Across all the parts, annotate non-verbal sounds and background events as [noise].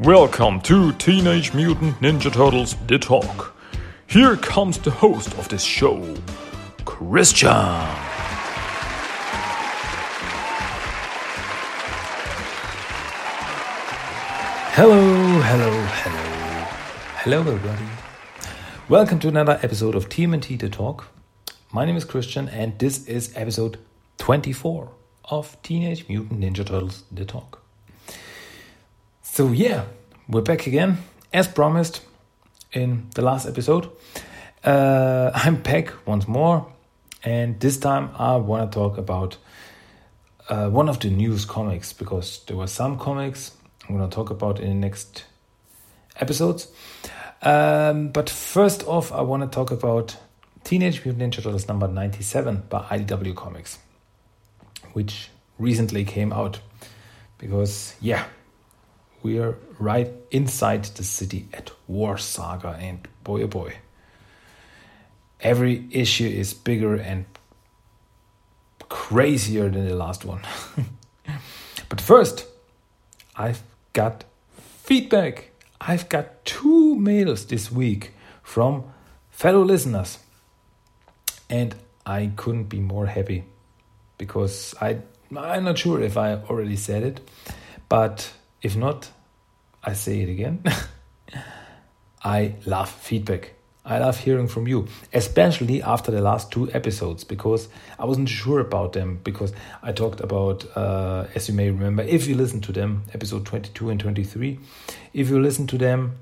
Welcome to Teenage Mutant Ninja Turtles The Talk. Here comes the host of this show, Christian. Hello, hello, hello. Hello, everybody. Welcome to another episode of TMNT The Talk. My name is Christian, and this is episode 24 of Teenage Mutant Ninja Turtles The Talk. So, yeah, we're back again, as promised in the last episode. Uh, [laughs] I'm back once more, and this time I want to talk about uh, one of the news comics because there were some comics I'm going to talk about in the next episodes. Um, but first off, I want to talk about Teenage Mutant Ninja Turtles number 97 by IDW Comics, which recently came out because, yeah, we are right inside the city at War Saga, and boy oh boy, every issue is bigger and crazier than the last one. [laughs] but first, I've got feedback. I've got two mails this week from fellow listeners, and I couldn't be more happy because I I'm not sure if I already said it, but if not, I say it again. [laughs] I love feedback. I love hearing from you, especially after the last two episodes, because I wasn't sure about them. Because I talked about, uh, as you may remember, if you listen to them, episode 22 and 23, if you listen to them,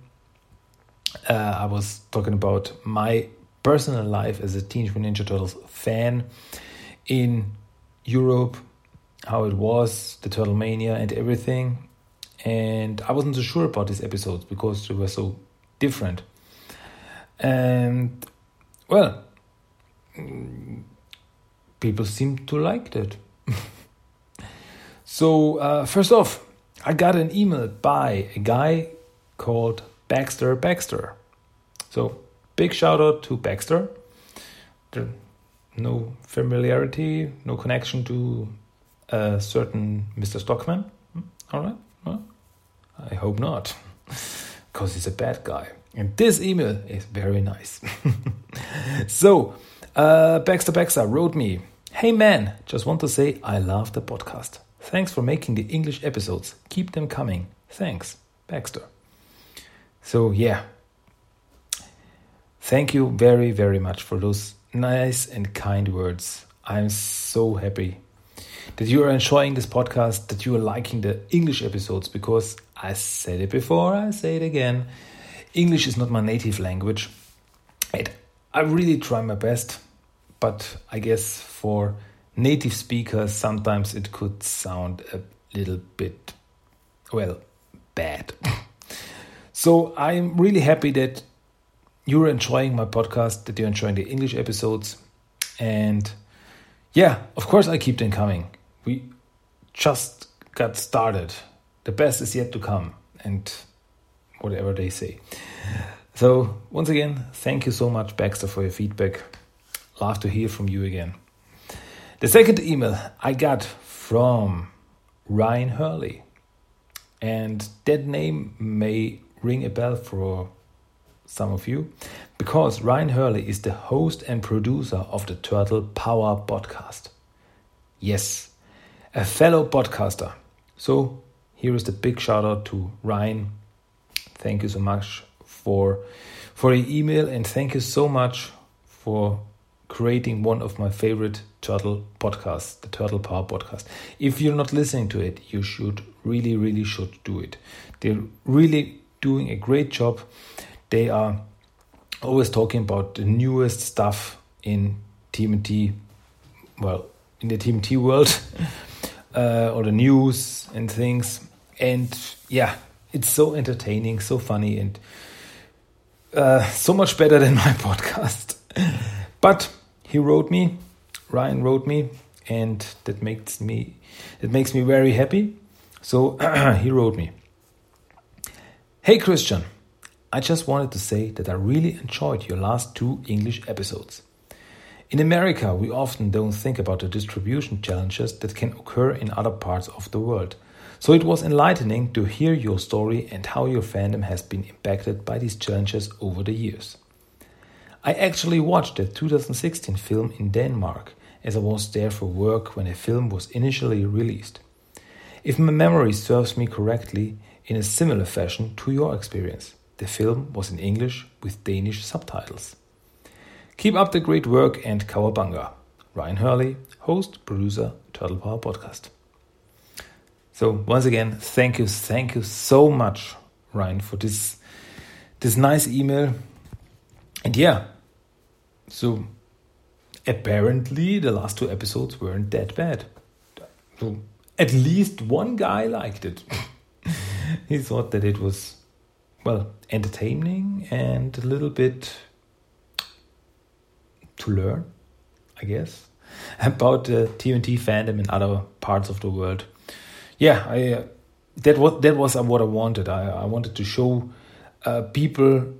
uh, I was talking about my personal life as a Teenage Ninja Turtles fan in Europe, how it was, the Turtle Mania, and everything and I wasn't so sure about these episodes because they were so different. And well, people seem to like that. [laughs] so uh, first off, I got an email by a guy called Baxter Baxter. So big shout out to Baxter. There, no familiarity, no connection to a certain Mr. Stockman. Hmm, all right. Well, I hope not, because he's a bad guy. And this email is very nice. [laughs] so, uh, Baxter Baxter wrote me Hey man, just want to say I love the podcast. Thanks for making the English episodes. Keep them coming. Thanks, Baxter. So, yeah. Thank you very, very much for those nice and kind words. I'm so happy that you are enjoying this podcast, that you are liking the English episodes, because I said it before, I say it again. English is not my native language. It, I really try my best, but I guess for native speakers, sometimes it could sound a little bit, well, bad. [laughs] so I'm really happy that you're enjoying my podcast, that you're enjoying the English episodes. And yeah, of course, I keep them coming. We just got started the best is yet to come, and whatever they say. So, once again, thank you so much, Baxter, for your feedback. Love to hear from you again. The second email I got from Ryan Hurley, and that name may ring a bell for some of you because Ryan Hurley is the host and producer of the Turtle Power podcast. Yes, a fellow podcaster. So here is the big shout out to Ryan. Thank you so much for for your email and thank you so much for creating one of my favorite turtle podcasts, the Turtle Power podcast. If you're not listening to it, you should really, really should do it. They're really doing a great job. They are always talking about the newest stuff in TMT, well, in the TMT world, [laughs] uh, or the news and things and yeah, it's so entertaining, so funny, and uh, so much better than [laughs] my podcast. but he wrote me, Ryan wrote me, and that makes me it makes me very happy. So [clears throat] he wrote me, "Hey Christian, I just wanted to say that I really enjoyed your last two English episodes." In America, we often don't think about the distribution challenges that can occur in other parts of the world So it was enlightening to hear your story and how your fandom has been impacted by these challenges over the years. I actually watched the 2016 film in Denmark as I was there for work when a film was initially released. If my memory serves me correctly, in a similar fashion to your experience, the film was in English with Danish subtitles. Keep up the great work and Cowabunga. Ryan Hurley, host, producer, Turtle Power Podcast. So once again, thank you, thank you so much, Ryan, for this this nice email. And yeah, so apparently the last two episodes weren't that bad. So at least one guy liked it. [laughs] he thought that it was well entertaining and a little bit to learn, I guess, [laughs] about uh, the TNT fandom in other parts of the world. Yeah, I uh, that was that was what I wanted. I, I wanted to show uh, people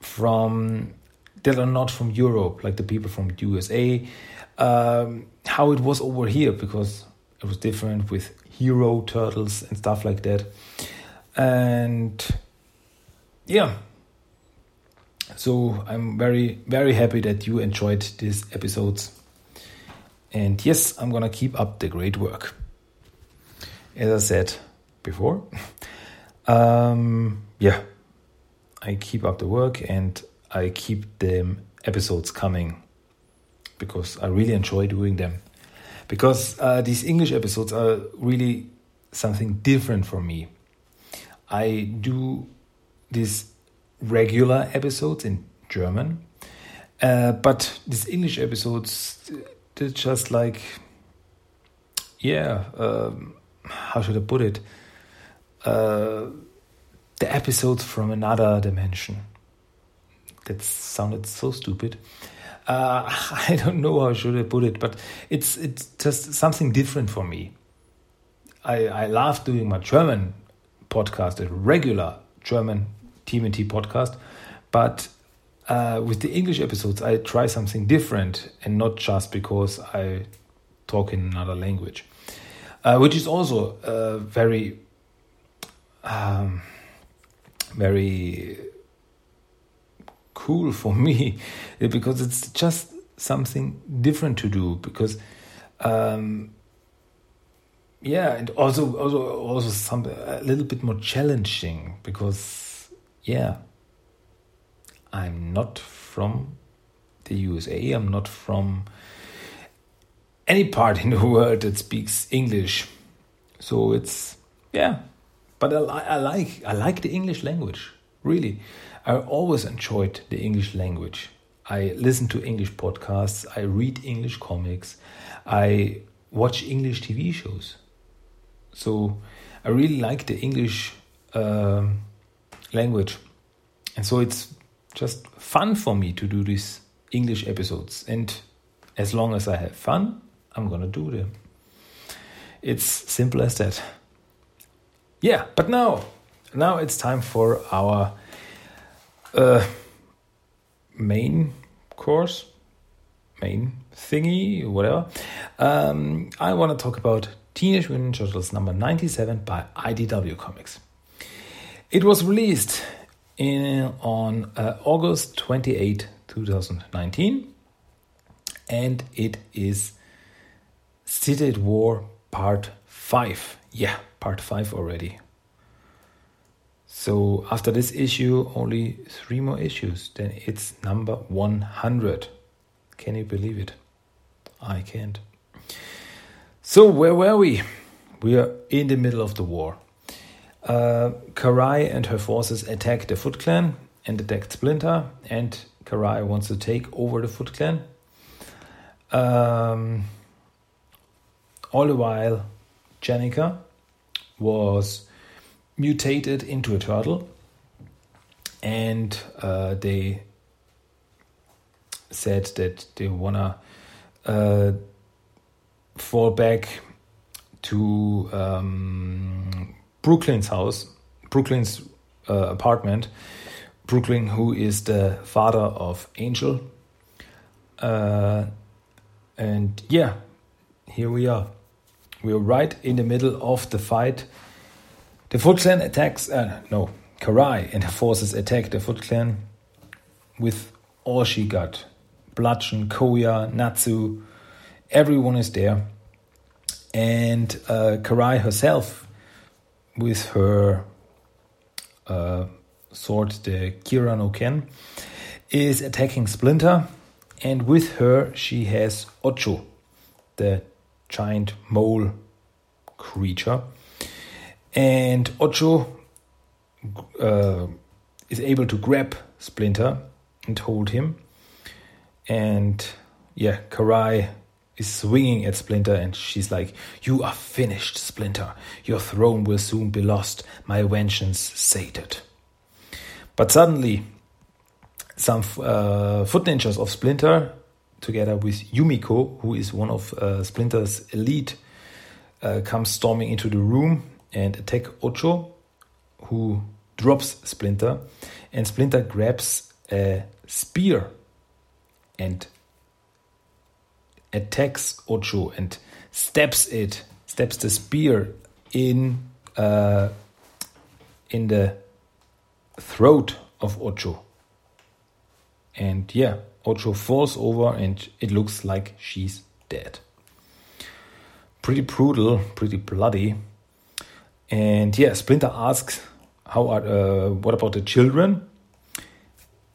from that are not from Europe, like the people from USA, um, how it was over here because it was different with hero turtles and stuff like that. And yeah, so I'm very, very happy that you enjoyed these episodes. And yes, I'm gonna keep up the great work. As I said before, um, yeah, I keep up the work and I keep the episodes coming because I really enjoy doing them. Because uh, these English episodes are really something different for me. I do these regular episodes in German, uh, but these English episodes, they're just like, yeah, um, how should I put it? Uh, the episodes from another dimension. That sounded so stupid. Uh, [laughs] I don't know how should I put it, but it's it's just something different for me. I I love doing my German podcast, a regular German TMT podcast. But uh, with the English episodes, I try something different and not just because I talk in another language, uh, which is also uh, very, um, very cool for [laughs] me because it's just something different to do because um, yeah and also also also some a little bit more challenging because yeah, I'm not from the USA, I'm not from any part in the [laughs] world that speaks English. So it's, yeah, but I, I like I like the English language really. I always enjoyed the English language. I listen to English podcasts. I read English comics. I watch English TV shows. So I really like the English um, language. And so it's just fun for me to do these English episodes. And as long as I have fun, I'm gonna do them. It's simple as that. Yeah, but now, now it's time for our uh, main course, main thingy, whatever. Um, I want to talk about Teenage Mutant Turtles number 97 by IDW Comics. It was released in, on uh, August 28, 2019, and it is City at War Part 5. Yeah, Part 5 already. So after this issue, only three more issues, then it's number 100. Can you believe it? I can't. So, where were we? We are in the middle of the war. Uh, Karai and her forces attack the Foot Clan and attack Splinter, and Karai wants to take over the Foot Clan. Um, all the while, Jennika was mutated into a turtle, and uh, they said that they wanna uh, fall back to um, Brooklyn's house, Brooklyn's uh, apartment. Brooklyn, who is the father of Angel. Uh, and yeah, here we are. We are right in the middle of the fight The Foot Clan attacks, uh, no, Karai and her forces attack the Foot Clan with all she got. Bludgeon, Koya, Natsu, everyone is there. And uh, Karai herself, with her uh, sword, the Kira no Ken, is attacking Splinter. And with her, she has Ocho, the giant mole creature. And Ocho uh, is able to grab Splinter and hold him. And yeah, Karai is swinging at Splinter and she's like, You are finished, Splinter. Your throne will soon be lost, my vengeance sated. But suddenly, some uh, foot ninjas of Splinter, together with Yumiko, who is one of uh, Splinter's elite, uh, come storming into the room and attack Ocho, who drops Splinter, and Splinter grabs a spear and attacks Ocho and stabs it, stabs the spear in uh, in the throat of Ocho. And yeah, Ocho falls over and it looks like she's dead. Pretty brutal, pretty bloody. And yeah, Splinter asks, "How are? Uh, what about the children?"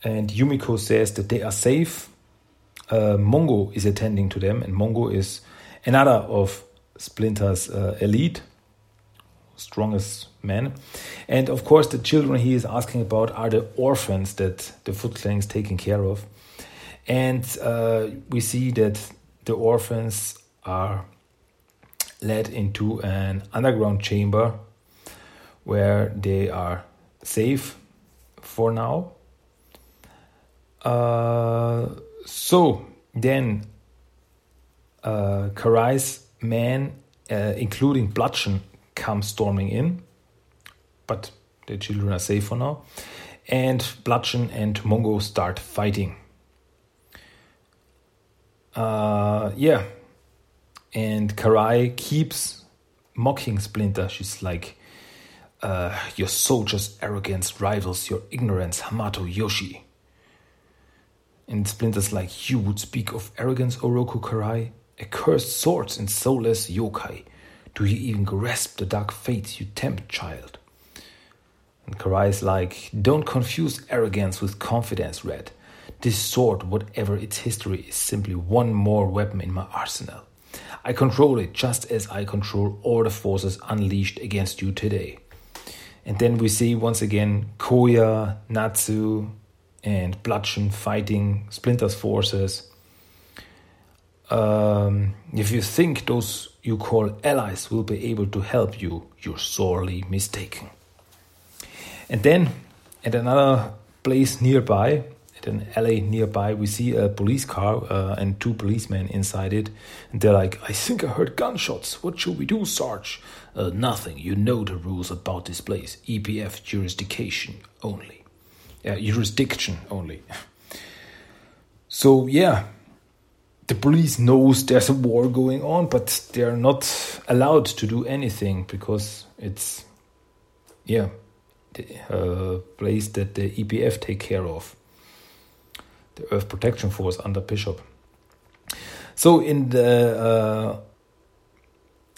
And Yumiko says that they are safe. Uh, Mongo is attending to them, and Mongo is another of Splinter's uh, elite, strongest man. And of course, the children he is asking about are the orphans that the Foot Clan is taking care of. And uh, we see that the orphans are led into an underground chamber where they are safe for now. Uh, so then, uh, Karai's men, uh, including Bludgeon, come storming in, but the children are safe for now. And Bludgeon and Mongo start fighting. Uh, yeah, and Karai keeps mocking Splinter. She's like, uh, Your soldier's arrogance rivals your ignorance, Hamato Yoshi. And Splinter's like, You would speak of arrogance, Oroku Karai? Accursed swords and soulless yokai. Do you even grasp the dark fates you tempt, child? And Karai's like, Don't confuse arrogance with confidence, Red. This sword, whatever its history, is simply one more weapon in my arsenal. I control it just as I control all the forces unleashed against you today. And then we see once again Koya, Natsu, and Bludgeon fighting Splinter's forces. Um, if you think those you call allies will be able to help you, you're sorely mistaken. And then at another place nearby, an alley nearby, we see a police car uh, and two policemen inside it. And they're like, I think I heard gunshots. What should we do, Sarge? Uh, nothing. You know the rules about this place. EPF jurisdiction only. Jurisdiction only. [laughs] so, yeah, the police knows there's a war going on, but they're not allowed to do anything because it's, yeah, the uh, place that the EPF take care of the Earth Protection Force under Bishop. So in the uh,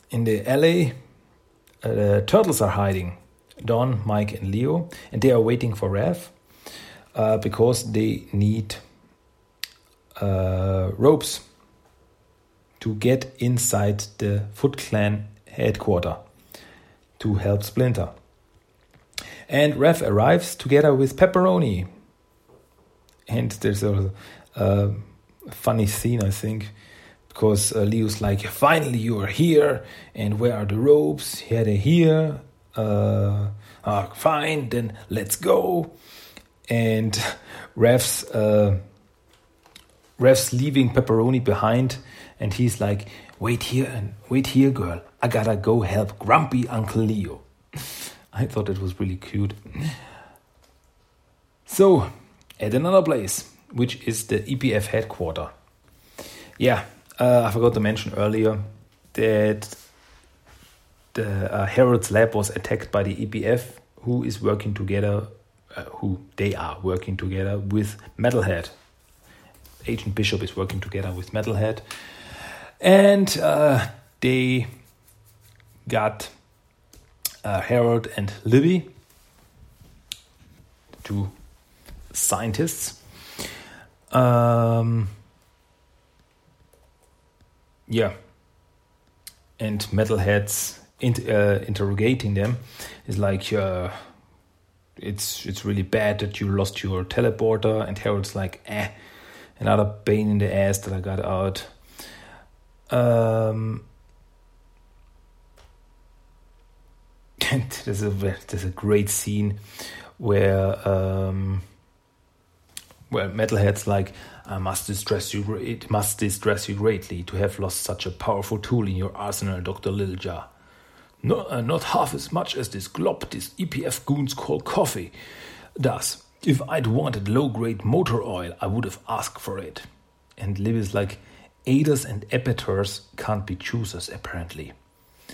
in the alley, uh, the turtles are hiding. Don, Mike, and Leo, and they are waiting for Rev uh, because they need uh, ropes to get inside the Foot Clan headquarters to help Splinter. And Rev arrives together with Pepperoni, and there's a, a funny scene, I think, because uh, Leo's like, "Finally, you are here, and where are the ropes? Here they're here. Uh, ah, fine, then let's go." And Rev's uh, Rev's leaving Pepperoni behind, and he's like, "Wait here and wait here, girl. I gotta go help Grumpy Uncle Leo." [laughs] I thought it was really cute. So at another place, which is the EPF headquarter. Yeah, uh, I forgot to mention earlier that the uh, Harold's lab was attacked by the EPF, who is working together, uh, who they are working together with Metalhead. Agent Bishop is working together with Metalhead, and uh, they got uh, Harold and Libby, two scientists. Um, yeah, and metalheads in, uh, interrogating them is like uh, it's it's really bad that you lost your teleporter and Harold's like eh another pain in the ass that I got out um, [laughs] there's a there's a great scene where um, where metalheads like I must distress you. It must distress you greatly to have lost such a powerful tool in your arsenal, Doctor Lillja. No, uh, not half as much as this glop this EPF goons call coffee does. If I'd wanted low-grade motor oil, I would have asked for it. And Liv is like, aiders and abettors can't be choosers, apparently.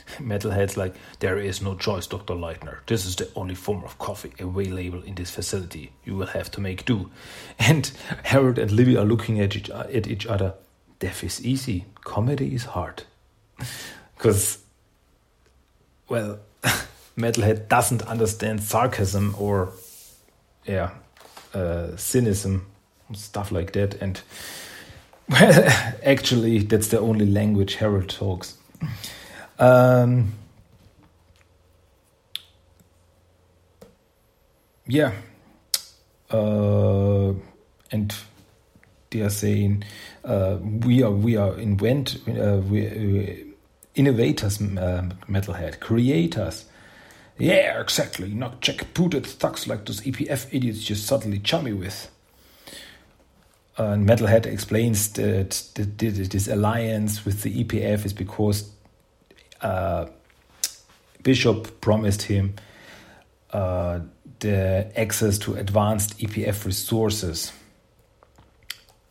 [laughs] Metalhead's like, there is no choice, Dr. Leitner. This is the only form of coffee available in this facility. You will have to make do. [laughs] And Harold and Libby are looking at each, at each other. Death is easy, comedy is hard. [laughs] Because, well, Metalhead doesn't understand sarcasm or, yeah, uh, cynicism, stuff like that. And, well, actually, that's the only language Harold talks. Um, yeah. Uh, and they are saying uh, we are we are invent uh, we, uh, innovators uh, metalhead creators. Yeah exactly. Not jackbooted thugs like those epf idiots just suddenly chummy with. And metalhead explains that, that this alliance with the epf is because uh, Bishop promised him uh, the access to advanced EPF resources.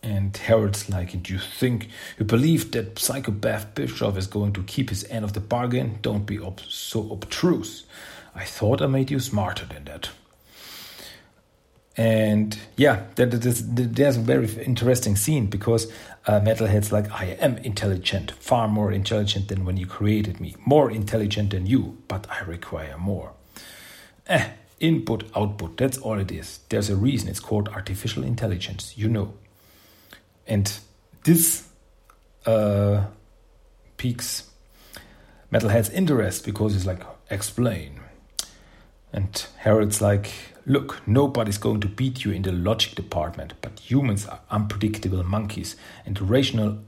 And Harold's like, do you think, you believe that psychopath Bishop is going to keep his end of the bargain? Don't be ob so obtruse. I thought I made you smarter than that. And yeah, that, that is, there's a very interesting scene because uh, metalheads like I am intelligent, far more intelligent than when you created me, more intelligent than you, but I require more. Eh, input, output, that's all it is. There's a reason it's called artificial intelligence, you know. And this uh, piques Metalhead's interest because he's like, explain. And Harold's like, Look, nobody's going to beat you in the logic department, but humans are unpredictable monkeys, and rational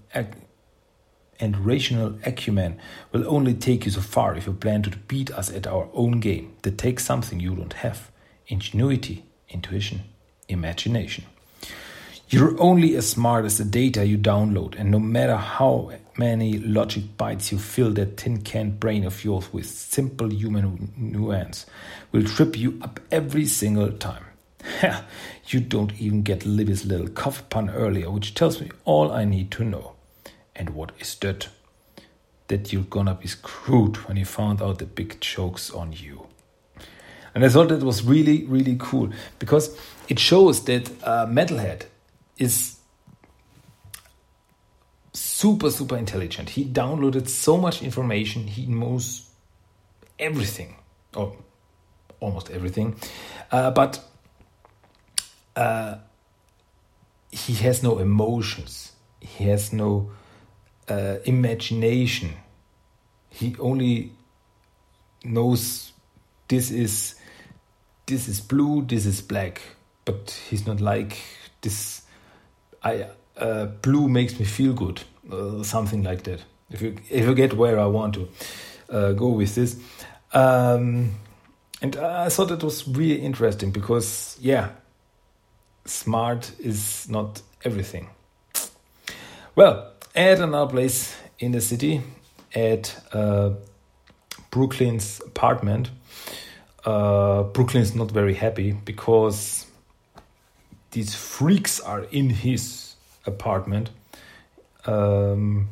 and rational acumen will only take you so far if you plan to beat us at our own game. That takes something you don't have ingenuity, intuition, imagination. You're only as smart as the data you download, and no matter how many logic bytes you fill that tin can brain of yours with simple human nuance, will trip you up every single time. you don't even get Libby's little cough pun earlier, which tells me all I need to know. And what is that? That you're gonna be screwed when you found out the big joke's on you. And I thought that was really, really cool because it shows that uh, Metalhead is super, super intelligent. He downloaded so much information, he knows everything, or almost everything. Uh, but uh, he has no emotions, he has no uh, imagination. He only knows this is this is blue, this is black, but he's not like this I uh, blue makes me feel good, uh, something like that. If you if you get where I want to uh, go with this, um, and I thought it was really interesting because yeah, smart is not everything. Well, at another place in the city, at uh, Brooklyn's apartment, uh, Brooklyn's not very happy because these freaks are in his apartment. Um,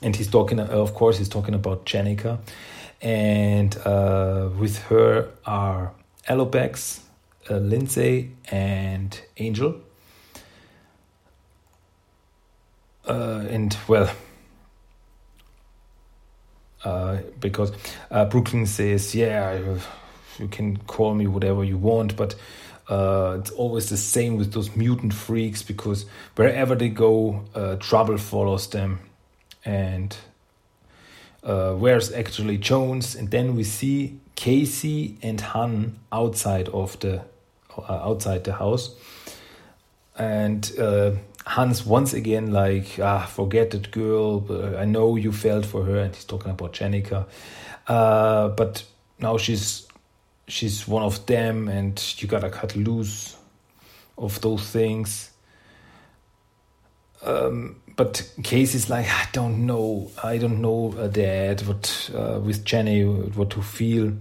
and he's talking, uh, of course, he's talking about Jennika, and uh, with her are Alopex, uh, Lindsay, and Angel. Uh, and well, uh, because Brooklyn says, "Yeah, you can call me whatever you want, but uh, it's always the same with those mutant freaks because wherever they go, uh, trouble follows them." And uh, where's actually Jones? And then we see Casey and Han outside of the outside the house, and Hans once again like, ah, forget that girl. I know you felt for her, and he's talking about Jennika. Uh, but now she's she's one of them, and you gotta cut loose of those things. Um, but Casey's like, I don't know, I don't know, uh, Dad, what uh, with Jenny, what to feel.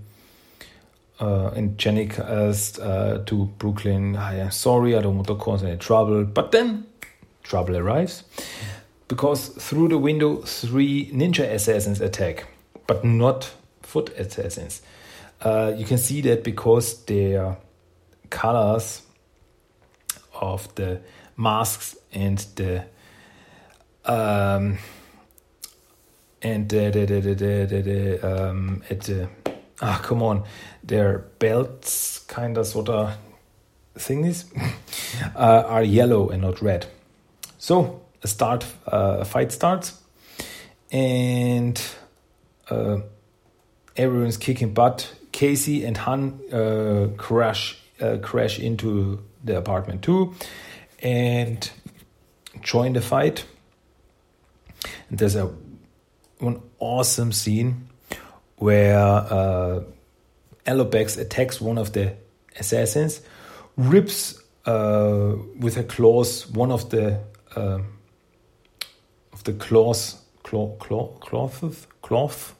Uh, and Jenny asked uh, to Brooklyn, I am sorry, I don't want to cause any trouble. But then trouble arrives because through the window three ninja assassins attack, but not foot assassins. Uh, you can see that because their colors of the masks and the um, and the the the the, the, the um, at the ah come on their belts kind of sort of thingies [laughs] uh, are yellow and not red. So a start, uh, a fight starts, and uh, everyone's kicking butt. Casey and Han uh, crash uh, crash into the apartment too, and join the fight. And there's a one awesome scene where uh, Alopex attacks one of the assassins, rips uh, with her claws one of the uh, of the cloth, cloth, cloth, cloth, cloth,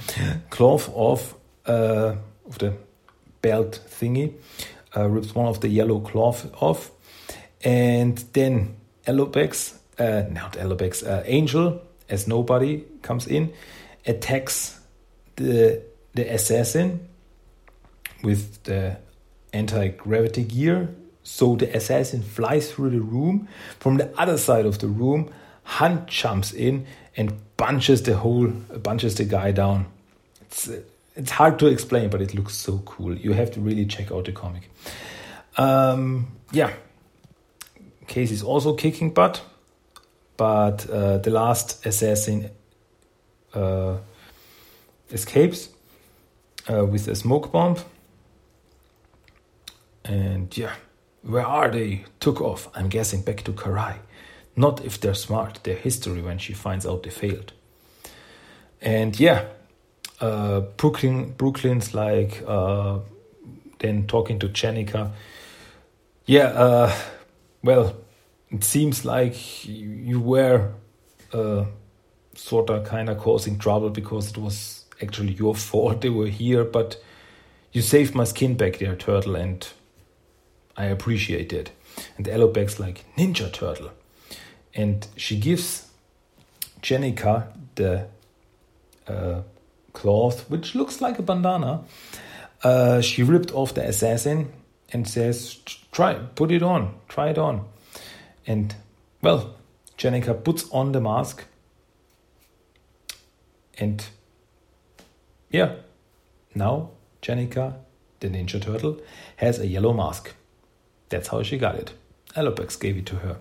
[laughs] cloth off uh, of the belt thingy, uh, rips one of the yellow cloth off, and then Alopex, uh, not Alopex, uh, Angel, as nobody comes in, attacks the the assassin with the anti gravity gear so the assassin flies through the room. From the other side of the room, Hunt jumps in and bunches the whole bunches the guy down. It's it's hard to explain, but it looks so cool. You have to really check out the comic. Um, yeah, Casey's also kicking butt, but uh, the last assassin uh, escapes uh, with a smoke bomb. And yeah, where are they? Took off, I'm guessing back to Karai. Not if they're smart, their history when she finds out they failed. And yeah, uh, Brooklyn, Brooklyn's like uh, then talking to Jennika. Yeah, uh, well, it seems like you were uh, sort of kind of causing trouble because it was actually your fault they were here, but you saved my skin back there, Turtle, and I appreciate it. And Alopex's like, Ninja Turtle. And she gives Jennika the uh, cloth, which looks like a bandana. Uh, she ripped off the assassin and says, Try, put it on, try it on. And well, Jennika puts on the mask. And yeah, now Jennika, the Ninja Turtle, has a yellow mask. That's how she got it. Alopex gave it to her.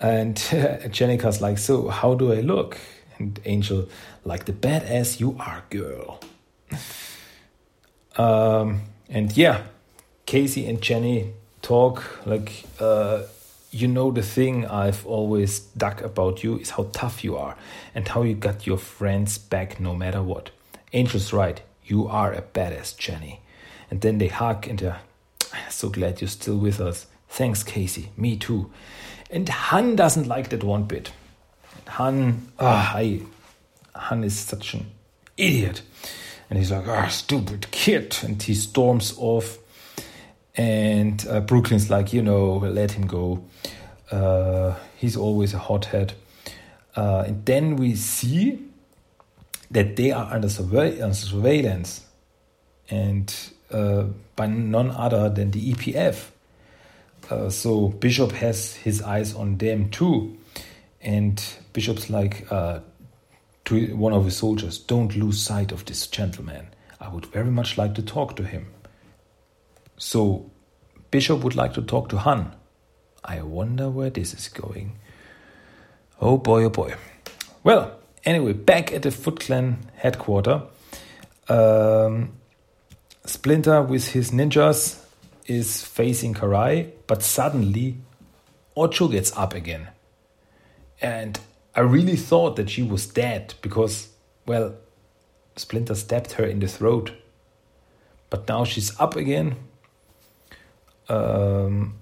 And [laughs] Jennika's like, So, how do I look? And Angel, like the badass you are, girl. [laughs] Um, and yeah, Casey and Jenny talk like, uh, you know, the thing I've always dug about you is how tough you are and how you got your friends back no matter what. Angel's right, you are a badass, Jenny. And then they hug and they're so glad you're still with us. Thanks, Casey. Me too. And Han doesn't like that one bit. Han, ah, I, Han is such an idiot. And he's like, ah, stupid kid. And he storms off. And uh, Brooklyn's like, you know, let him go. Uh, he's always a hothead. Uh, and then we see that they are under, under surveillance and uh, by none other than the EPF. Uh, so Bishop has his eyes on them too. And Bishop's like uh, to one of his soldiers, don't lose sight of this gentleman. I would very much like to talk to him. So Bishop would like to talk to Han. I wonder where this is going. Oh boy, oh boy. Well, anyway, back at the Foot Clan headquarters, um, Splinter with his ninjas is facing Karai, but suddenly Ocho gets up again. And I really thought that she was dead because, well, Splinter stabbed her in the throat. But now she's up again. Um,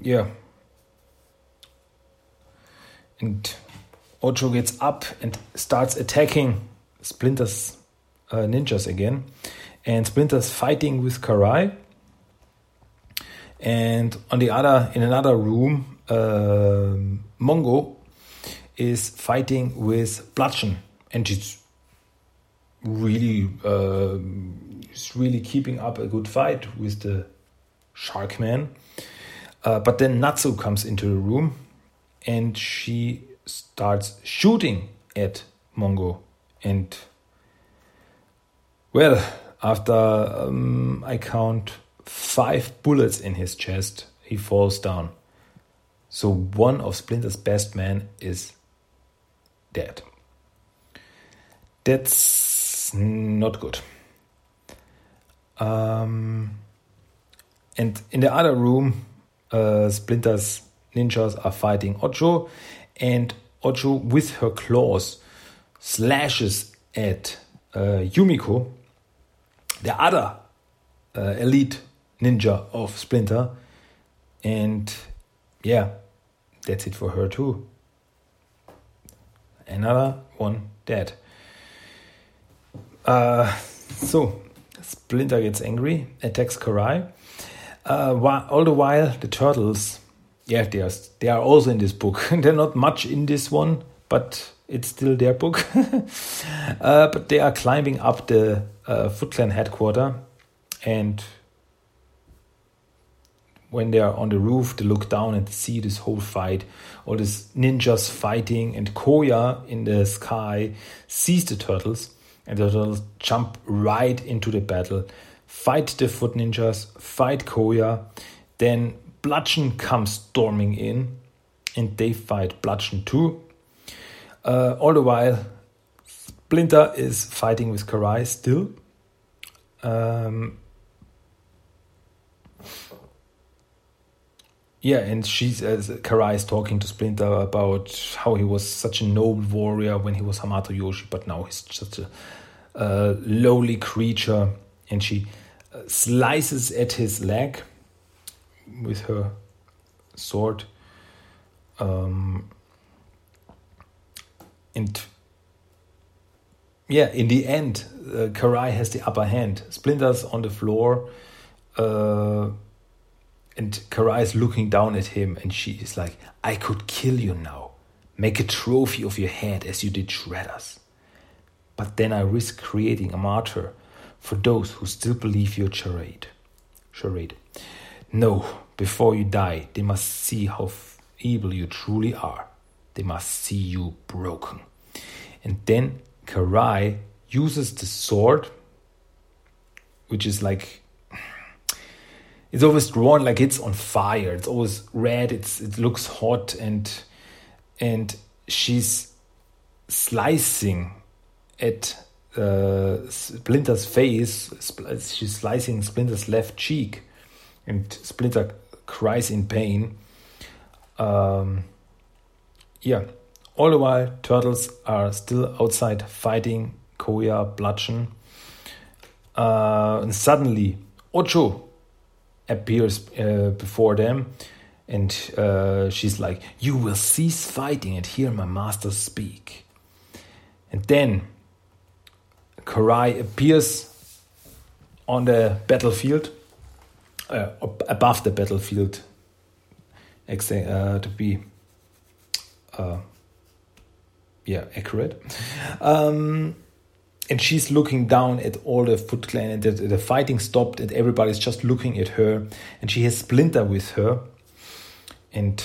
yeah. And Ocho gets up and starts attacking Splinter's uh, ninjas again. And Splinter's fighting with Karai. And on the other, in another room, uh, Mongo is fighting with Bludgeon, and she's really, uh, really keeping up a good fight with the Shark Man. Uh, but then Natsu comes into the room, and she starts shooting at Mongo, and well, after um, I count five bullets in his chest, he falls down. So one of Splinter's best men is dead. That's not good. Um, and in the other room, uh, Splinter's ninjas are fighting Ocho, and Ocho, with her claws, slashes at uh, Yumiko, the other uh, elite ninja of Splinter, and yeah, that's it for her too. Another one dead. Uh, so Splinter gets angry, attacks Karai. Uh, while, all the while, the turtles, yeah, they are they are also in this book. [laughs] They're not much in this one, but it's still their book. [laughs] uh, but they are climbing up the uh, Foot Clan headquarters, and when they are on the roof, they look down and see this whole fight, all these ninjas fighting, and Koya in the sky sees the turtles, and the turtles jump right into the battle, fight the foot ninjas, fight Koya, then Bludgeon comes storming in, and they fight Bludgeon too. Uh, all the while, Splinter is fighting with Karai still. Um, yeah, and she's uh, Karai is talking to Splinter about how he was such a noble warrior when he was Hamato Yoshi, but now he's such a lowly creature, and she uh, slices at his leg with her sword. Um, and yeah, in the end, uh, Karai has the upper hand. Splinter's on the floor. Uh, and Karai is looking down at him, and she is like, I could kill you now. Make a trophy of your head as you did Shredder's. But then I risk creating a martyr for those who still believe your charade. Charade. No, before you die, they must see how evil you truly are. They must see you broken. And then Karai uses the sword, which is like it's always drawn like it's on fire. It's always red. It's it looks hot and and she's slicing at uh, Splinter's face. She's slicing Splinter's left cheek, and Splinter cries in pain. Um, yeah. All the while, turtles are still outside fighting Koya Bludgeon. Uh, and suddenly, Ocho appears uh, before them and uh, she's like, You will cease fighting and hear my master speak. And then Karai appears on the battlefield, uh, above the battlefield, uh, to be uh, yeah, accurate. Um, and she's looking down at all the Foot Clan, and the, the fighting stopped, and everybody's just looking at her. And she has Splinter with her, and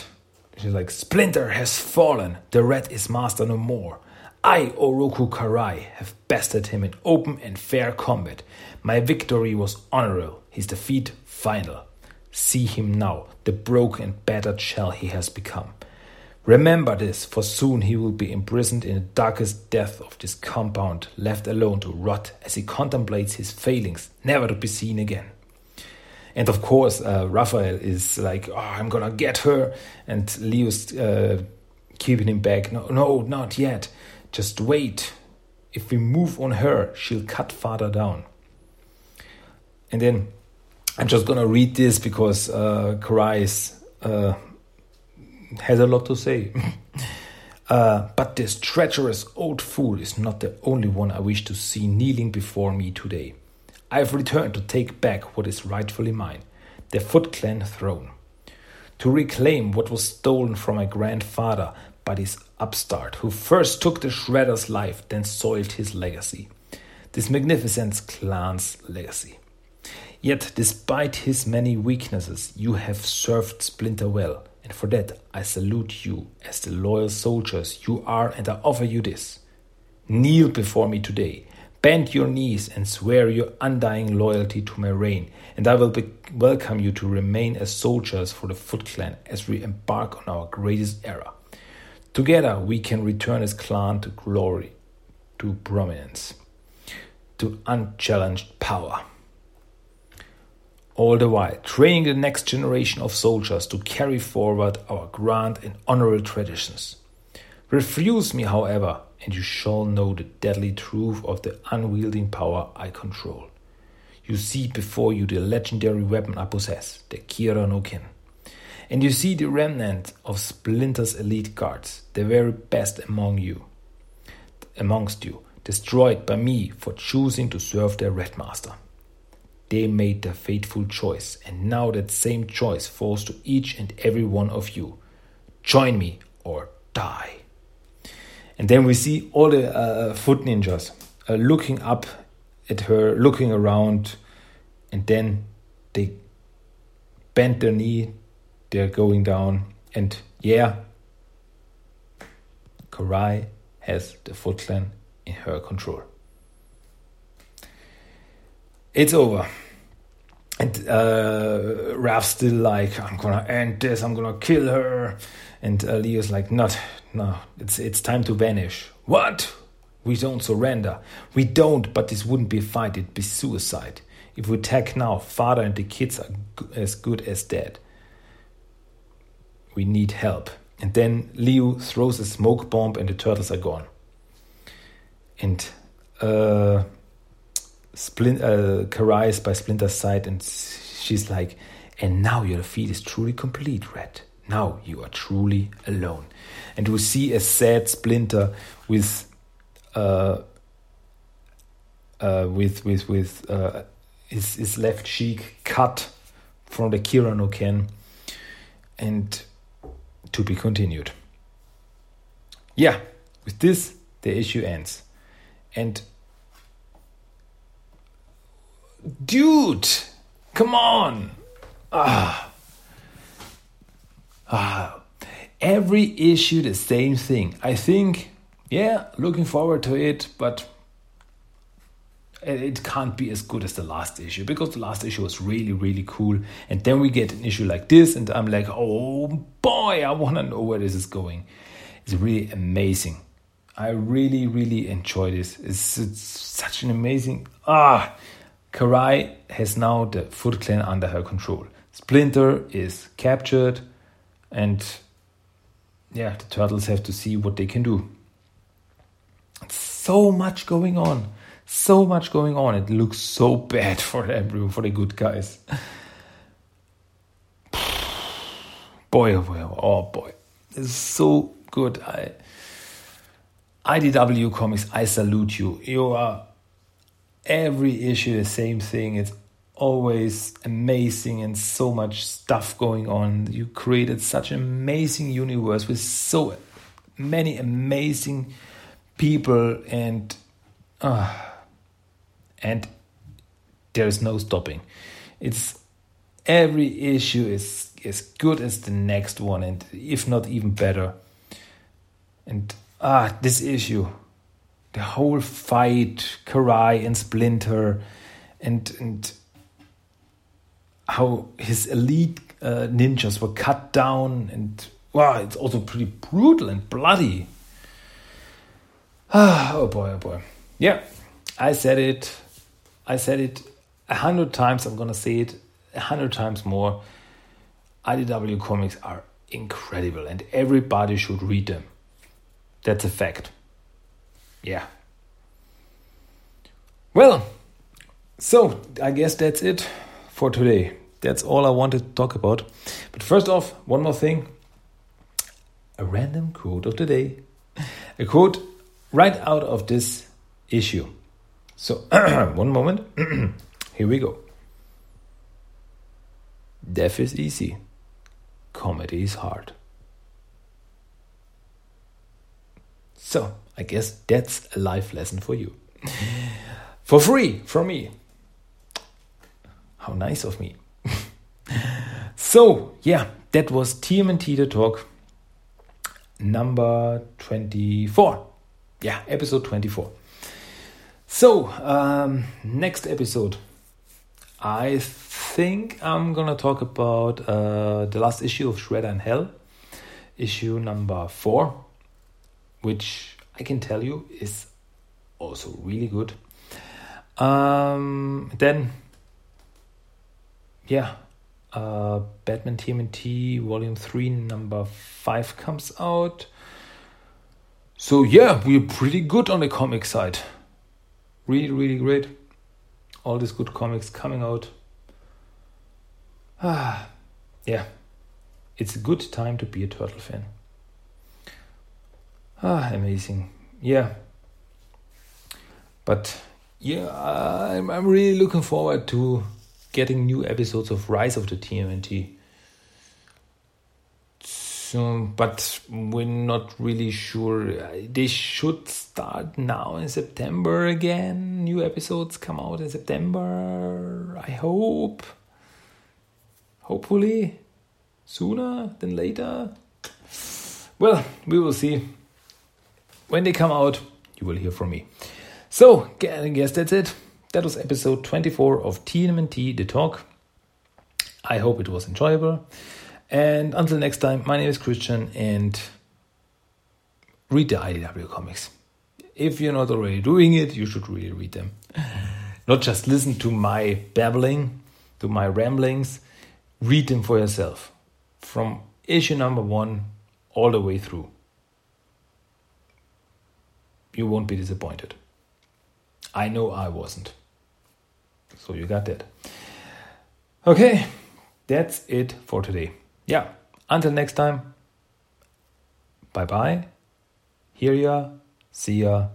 she's like, "Splinter has fallen. The red is master no more. I, Oroku Karai, have bested him in open and fair combat. My victory was honorable, his defeat final. See him now, the broken and battered shell he has become. Remember this, for soon he will be imprisoned in the darkest depth of this compound, left alone to rot as he contemplates his failings, never to be seen again. And of course, uh, Raphael is like, oh, I'm gonna get her, and Leo's uh, keeping him back. No, no, not yet. Just wait. If we move on her, she'll cut farther down. And then I'm just gonna read this because uh, Karais uh, has a lot to say. [laughs] uh, but this treacherous old fool is not the only one I wish to see kneeling before me today. I have returned to take back what is rightfully mine the Foot Clan throne. To reclaim what was stolen from my grandfather by this upstart who first took the Shredder's life, then soiled his legacy. This magnificent clan's legacy. Yet, despite his many weaknesses, you have served Splinter well, and for that I salute you as the loyal soldiers you are, and I offer you this. Kneel before me today, bend your knees, and swear your undying loyalty to my reign, and I will welcome you to remain as soldiers for the Foot Clan as we embark on our greatest era. Together we can return his clan to glory, to prominence, to unchallenged power. All the while, training the next generation of soldiers to carry forward our grand and honorable traditions. Refuse me, however, and you shall know the deadly truth of the unwielding power I control. You see before you the legendary weapon I possess, the Kira no Ken and you see the remnant of Splinter's elite guards, the very best among you, amongst you, destroyed by me for choosing to serve their Red Master. They made the fateful choice, and now that same choice falls to each and every one of you. Join me or die. And then we see all the uh, foot ninjas uh, looking up at her, looking around, and then they bend their knee they're going down. And yeah, Karai has the Foot Clan in her control. It's over. And uh, Raph's still like, I'm gonna end this, I'm gonna kill her. And uh, Leo's like, not, no, it's, it's time to vanish. What? We don't surrender. We don't, but this wouldn't be a fight, it'd be suicide. If we attack now, father and the kids are as good as dead we need help. And then Leo throws a smoke bomb and the turtles are gone. And uh, Splin- uh, by Splinter's side and she's like, and now your defeat is truly complete, Red. Now you are truly alone. And we see a sad Splinter with uh, uh, with with with uh, his his left cheek cut from the Kira no Ken, and to be continued. Yeah, with this, the issue ends. And dude, come on. Ah. Ah. Every issue the same thing. I think, yeah, looking forward to it, but it can't be as good as the last issue because the last issue was really really cool and then we get an issue like this and i'm like oh boy i want to know where this is going it's really amazing i really really enjoy this it's, it's such an amazing ah karai has now the foot clan under her control splinter is captured and yeah the turtles have to see what they can do so much going on so much going on. It looks so bad [laughs] for everyone, for the good guys. [sighs] boy, oh boy, oh, oh boy, it's so good. I, IDW Comics, I salute you. You are every issue the same thing. It's always amazing and so much stuff going on. You created such an amazing universe with so many amazing people and uh, and there is no stopping. It's every issue is as good as the next one and if not even better. And ah this issue the whole fight, Karai and Splinter, and and how his elite uh, ninjas were cut down, and wow, it's also pretty brutal and bloody. [sighs] Oh boy, oh boy. Yeah, I said it. I said it a hundred times. I'm gonna say it a hundred times more. IDW comics are incredible, and everybody should read them. That's a fact yeah. Well, so I guess that's it for today. That's all I wanted to talk about. But first off, one more thing a random quote of the day. A quote right out of this issue. So, [clears throat] one moment. [clears throat] Here we go. Death is easy, comedy is hard. So, I guess that's a life lesson for you. For free from me. How nice of me. [laughs] so, yeah, that was TMNT The Talk number 24. Yeah, episode 24. So, um, next episode, I think I'm gonna talk about uh, the last issue of Shredder in Hell, issue number four, which I can tell you is also really good. Um, then, yeah, uh, Batman TMNT Volume 3, number 5 comes out. So, yeah, we're pretty good on the comic side. Really, really great. All these good comics coming out. Ah, [sighs] yeah, it's a good time to be a turtle fan. Ah, amazing. Yeah. But yeah, I'm, I'm really looking forward to getting new episodes of Rise of the TMNT. So, but we're not really sure. They should start now in September again. New episodes come out in September. I hope. Hopefully, sooner than later. Well, we will see when they come out, you will hear from me. So, I guess that's it. That was episode 24 of TMNT The Talk. I hope it was enjoyable. And until next time, my name is Christian and read the IDW comics. If you're not already doing it, you should really read them. [laughs] Not just listen to my babbling, to my ramblings, read them for yourself. From issue number one all the way through you won't be disappointed. I know I wasn't. So you got that. Okay, that's it for today. Yeah, until next time. Bye bye. Hear ya, see ya,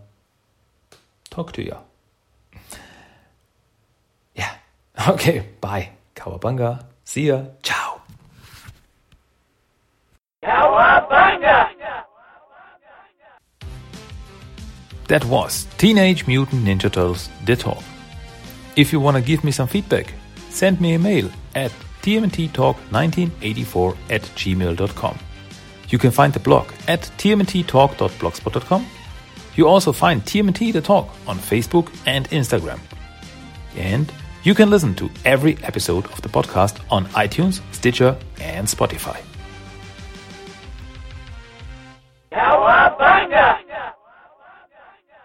talk to ya. Yeah, [laughs] okay, bye. Cowabunga. See ya. Ciao. That was Teenage Mutant Ninja Turtles The Talk. If you want to give me some feedback, send me a mail at tmnttalk1984 at gmail.com. You can find the blog at tmnttalk.blogspot.com. You also find TMNT The Talk on Facebook and Instagram. And you can listen to every episode of the podcast on iTunes, Stitcher, and Spotify. Cowabunga!